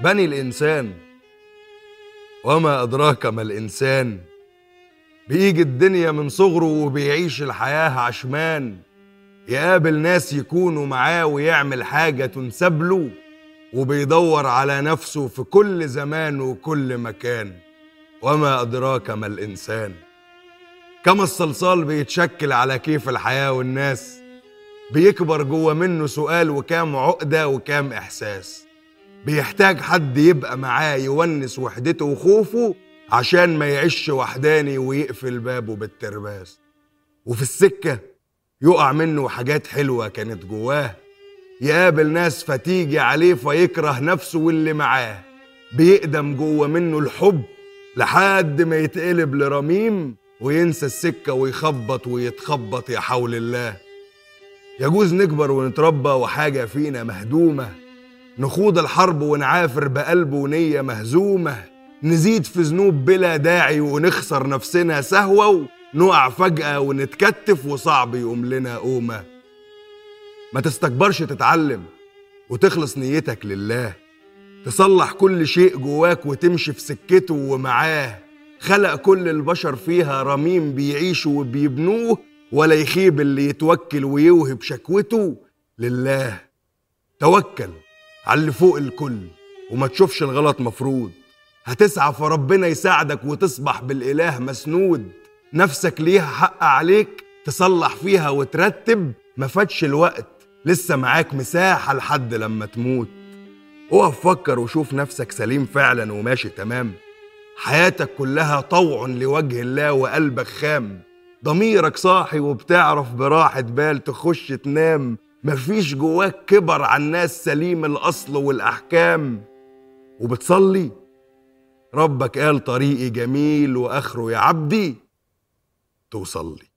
بني الإنسان وما أدراك ما الإنسان. بيجي الدنيا من صغره وبيعيش الحياة عشمان. يقابل ناس يكونوا معاه ويعمل حاجة تنسب له وبيدور على نفسه في كل زمان وكل مكان. وما أدراك ما الإنسان. كما الصلصال بيتشكل على كيف الحياة والناس. بيكبر جوه منه سؤال وكام عقدة وكام إحساس. بيحتاج حد يبقى معاه يونس وحدته وخوفه عشان ما يعيش وحداني ويقفل بابه بالترباس. وفي السكة يقع منه حاجات حلوة كانت جواه. يقابل ناس فتيجي عليه فيكره نفسه واللي معاه. بيقدم جوه منه الحب لحد ما يتقلب لرميم وينسى السكة ويخبط ويتخبط يا حول الله. يجوز نكبر ونتربى وحاجة فينا مهدومة نخوض الحرب ونعافر بقلب ونية مهزومة نزيد في ذنوب بلا داعي ونخسر نفسنا سهوة ونقع فجأة ونتكتف وصعب يقوم لنا قومة. ما تستكبرش تتعلم وتخلص نيتك لله. تصلح كل شيء جواك وتمشي في سكته ومعاه. خلق كل البشر فيها رميم بيعيشوا وبيبنوه ولا يخيب اللي يتوكل ويوهب شكوته لله. توكل على اللي فوق الكل وما تشوفش الغلط مفروض. هتسعى فربنا يساعدك وتصبح بالإله مسنود. نفسك ليها حق عليك تصلح فيها وترتب. ما فاتش الوقت لسه معاك مساحة لحد لما تموت. اقف فكر وشوف نفسك سليم فعلا وماشي تمام. حياتك كلها طوع لوجه الله وقلبك خام. ضميرك صاحي وبتعرف براحة بال تخش تنام. مفيش جواك كبر عن ناس سليم الأصل والأحكام. وبتصلي. ربك قال طريقي جميل وآخره يا عبدي. توصل لي